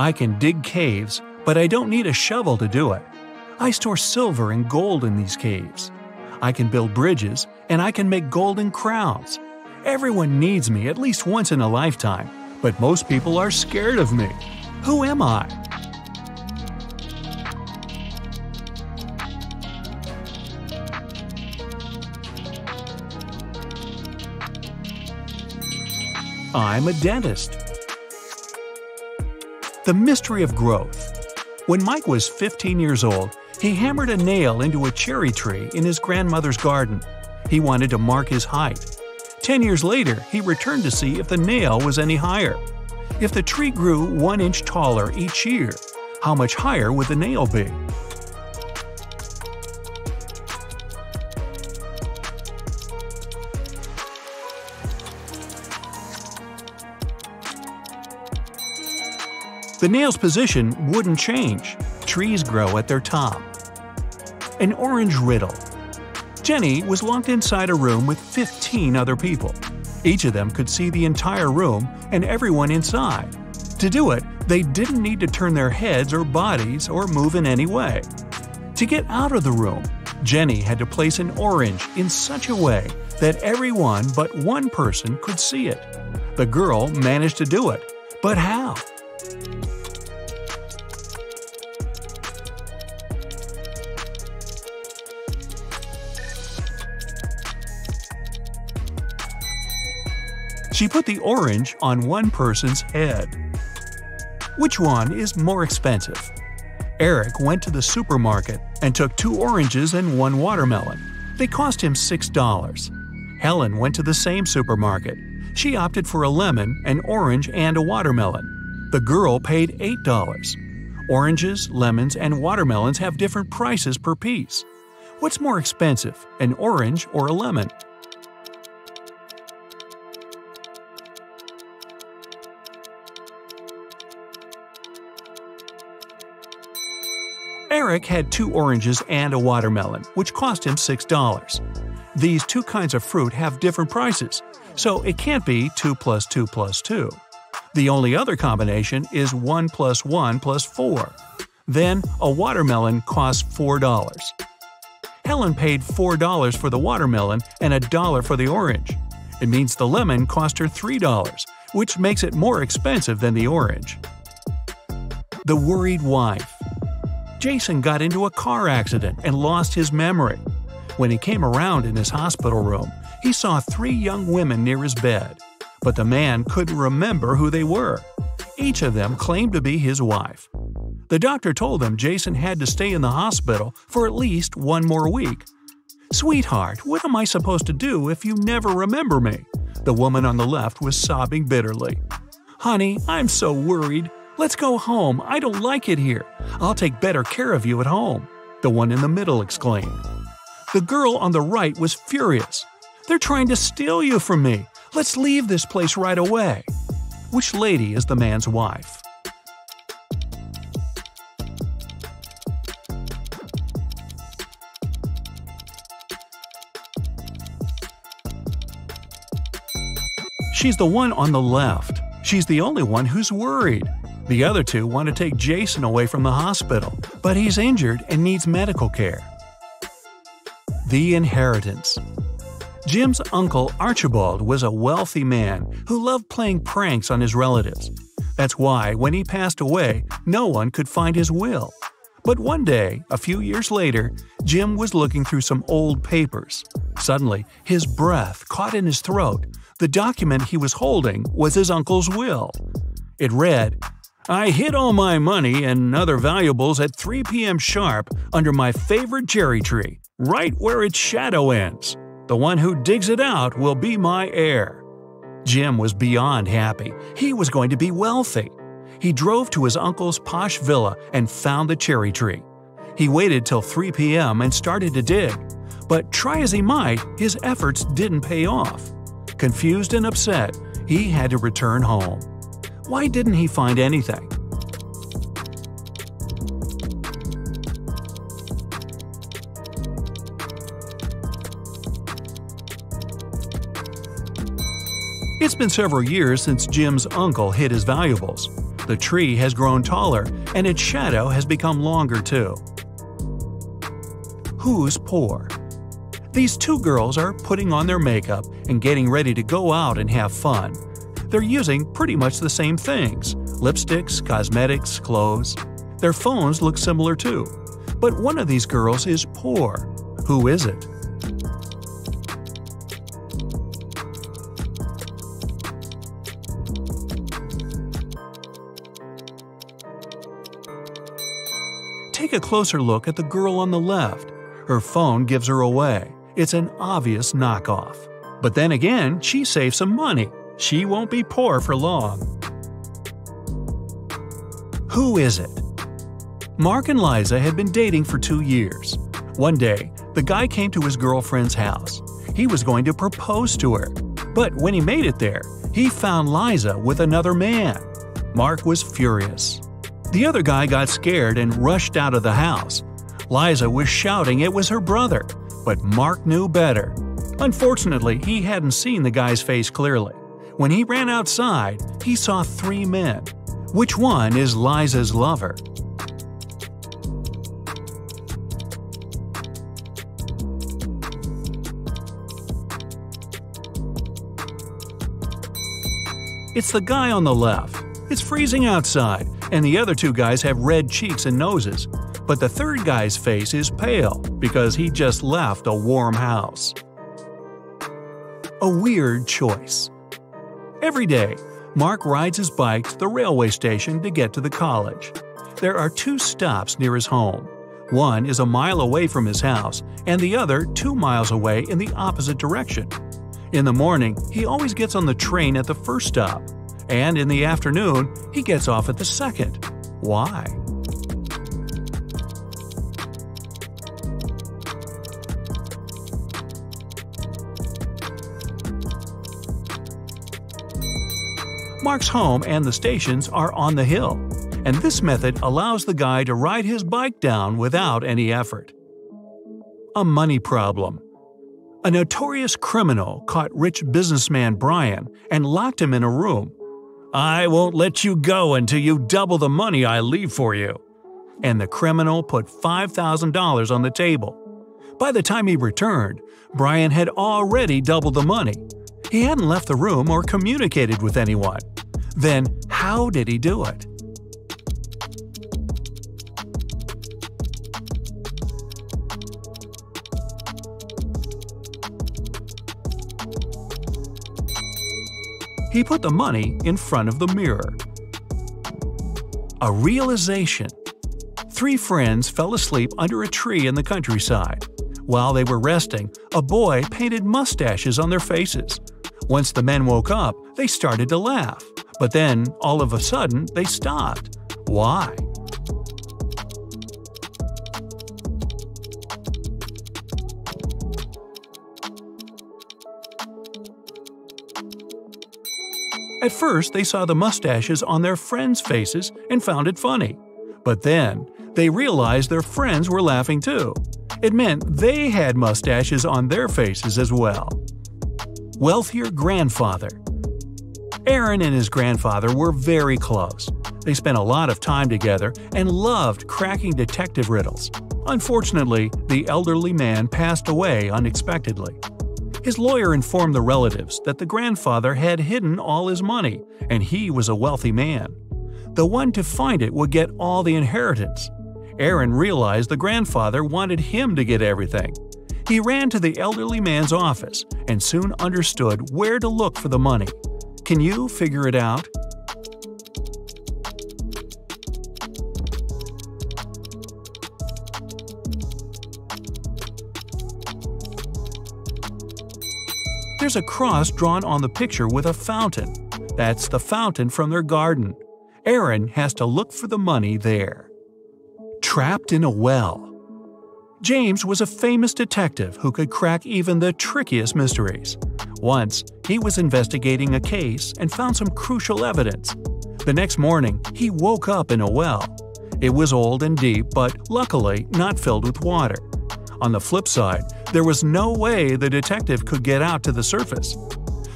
I can dig caves, but I don't need a shovel to do it. I store silver and gold in these caves. I can build bridges, and I can make golden crowns. Everyone needs me at least once in a lifetime, but most people are scared of me. Who am I? I'm a dentist. The mystery of growth. When Mike was 15 years old, he hammered a nail into a cherry tree in his grandmother's garden. He wanted to mark his height. Ten years later, he returned to see if the nail was any higher. If the tree grew one inch taller each year, how much higher would the nail be? The nail's position wouldn't change. Trees grow at their top. An orange riddle. Jenny was locked inside a room with 15 other people. Each of them could see the entire room and everyone inside. To do it, they didn't need to turn their heads or bodies or move in any way. To get out of the room, Jenny had to place an orange in such a way that everyone but one person could see it. The girl managed to do it, but how? She put the orange on one person's head. Which one is more expensive? Eric went to the supermarket and took two oranges and one watermelon. They cost him $6. Helen went to the same supermarket. She opted for a lemon, an orange, and a watermelon. The girl paid $8. Oranges, lemons, and watermelons have different prices per piece. What's more expensive, an orange or a lemon? Eric had two oranges and a watermelon, which cost him $6. These two kinds of fruit have different prices, so it can't be 2 plus 2 plus 2. The only other combination is 1 plus 1 plus 4. Then, a watermelon costs $4. Helen paid $4 for the watermelon and a dollar for the orange. It means the lemon cost her $3, which makes it more expensive than the orange. The Worried Wife Jason got into a car accident and lost his memory. When he came around in his hospital room, he saw three young women near his bed, but the man couldn't remember who they were. Each of them claimed to be his wife. The doctor told them Jason had to stay in the hospital for at least one more week. Sweetheart, what am I supposed to do if you never remember me? The woman on the left was sobbing bitterly. Honey, I'm so worried. Let's go home. I don't like it here. I'll take better care of you at home. The one in the middle exclaimed. The girl on the right was furious. They're trying to steal you from me. Let's leave this place right away. Which lady is the man's wife? She's the one on the left. She's the only one who's worried. The other two want to take Jason away from the hospital, but he's injured and needs medical care. The Inheritance Jim's uncle Archibald was a wealthy man who loved playing pranks on his relatives. That's why, when he passed away, no one could find his will. But one day, a few years later, Jim was looking through some old papers. Suddenly, his breath caught in his throat. The document he was holding was his uncle's will. It read, I hid all my money and other valuables at 3 p.m. sharp under my favorite cherry tree, right where its shadow ends. The one who digs it out will be my heir. Jim was beyond happy. He was going to be wealthy. He drove to his uncle's posh villa and found the cherry tree. He waited till 3 p.m. and started to dig. But try as he might, his efforts didn't pay off. Confused and upset, he had to return home. Why didn't he find anything? It's been several years since Jim's uncle hid his valuables. The tree has grown taller, and its shadow has become longer too. Who's poor? These two girls are putting on their makeup and getting ready to go out and have fun. They're using pretty much the same things lipsticks, cosmetics, clothes. Their phones look similar too. But one of these girls is poor. Who is it? Take a closer look at the girl on the left. Her phone gives her away. It's an obvious knockoff. But then again, she saves some money. She won't be poor for long. Who is it? Mark and Liza had been dating for two years. One day, the guy came to his girlfriend's house. He was going to propose to her. But when he made it there, he found Liza with another man. Mark was furious. The other guy got scared and rushed out of the house. Liza was shouting it was her brother, but Mark knew better. Unfortunately, he hadn't seen the guy's face clearly. When he ran outside, he saw three men. Which one is Liza's lover? It's the guy on the left. It's freezing outside, and the other two guys have red cheeks and noses. But the third guy's face is pale because he just left a warm house. A weird choice. Every day, Mark rides his bike to the railway station to get to the college. There are two stops near his home. One is a mile away from his house, and the other two miles away in the opposite direction. In the morning, he always gets on the train at the first stop, and in the afternoon, he gets off at the second. Why? Mark's home and the stations are on the hill, and this method allows the guy to ride his bike down without any effort. A money problem. A notorious criminal caught rich businessman Brian and locked him in a room. I won't let you go until you double the money I leave for you. And the criminal put $5,000 on the table. By the time he returned, Brian had already doubled the money. He hadn't left the room or communicated with anyone. Then, how did he do it? He put the money in front of the mirror. A realization. Three friends fell asleep under a tree in the countryside. While they were resting, a boy painted mustaches on their faces. Once the men woke up, they started to laugh. But then, all of a sudden, they stopped. Why? At first, they saw the mustaches on their friends' faces and found it funny. But then, they realized their friends were laughing too. It meant they had mustaches on their faces as well. Wealthier grandfather. Aaron and his grandfather were very close. They spent a lot of time together and loved cracking detective riddles. Unfortunately, the elderly man passed away unexpectedly. His lawyer informed the relatives that the grandfather had hidden all his money, and he was a wealthy man. The one to find it would get all the inheritance. Aaron realized the grandfather wanted him to get everything. He ran to the elderly man's office and soon understood where to look for the money. Can you figure it out? There's a cross drawn on the picture with a fountain. That's the fountain from their garden. Aaron has to look for the money there. Trapped in a well. James was a famous detective who could crack even the trickiest mysteries. Once, he was investigating a case and found some crucial evidence. The next morning, he woke up in a well. It was old and deep, but luckily not filled with water. On the flip side, there was no way the detective could get out to the surface.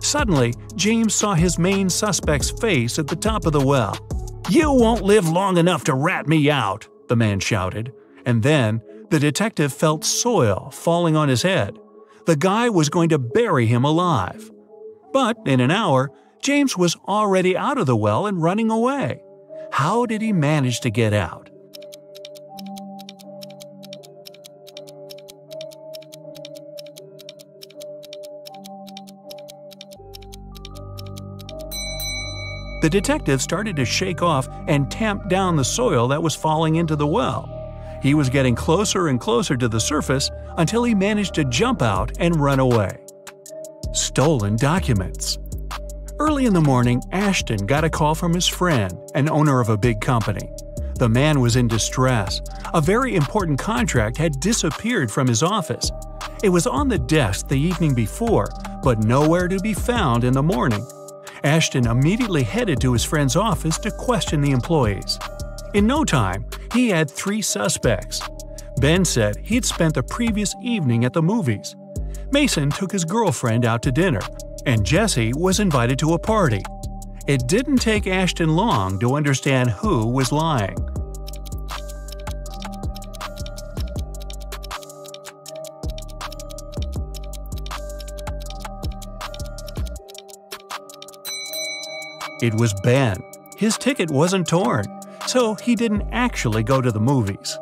Suddenly, James saw his main suspect's face at the top of the well. You won't live long enough to rat me out, the man shouted. And then, the detective felt soil falling on his head. The guy was going to bury him alive. But in an hour, James was already out of the well and running away. How did he manage to get out? The detective started to shake off and tamp down the soil that was falling into the well. He was getting closer and closer to the surface until he managed to jump out and run away. Stolen documents. Early in the morning, Ashton got a call from his friend, an owner of a big company. The man was in distress. A very important contract had disappeared from his office. It was on the desk the evening before, but nowhere to be found in the morning. Ashton immediately headed to his friend's office to question the employees. In no time, he had three suspects. Ben said he'd spent the previous evening at the movies. Mason took his girlfriend out to dinner, and Jesse was invited to a party. It didn't take Ashton long to understand who was lying. It was Ben. His ticket wasn't torn, so he didn't actually go to the movies.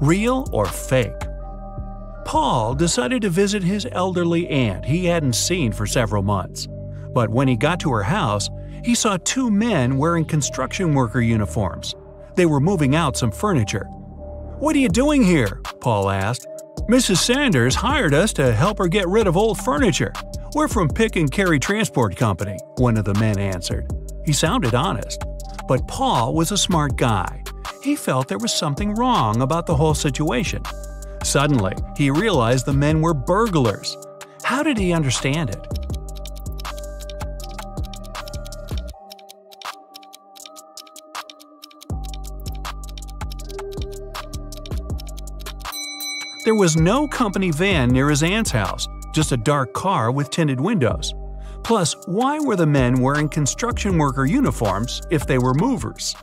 Real or fake? Paul decided to visit his elderly aunt he hadn't seen for several months. But when he got to her house, he saw two men wearing construction worker uniforms. They were moving out some furniture. What are you doing here? Paul asked. Mrs. Sanders hired us to help her get rid of old furniture. We're from Pick and Carry Transport Company, one of the men answered. He sounded honest. But Paul was a smart guy. He felt there was something wrong about the whole situation. Suddenly, he realized the men were burglars. How did he understand it? There was no company van near his aunt's house, just a dark car with tinted windows. Plus, why were the men wearing construction worker uniforms if they were movers?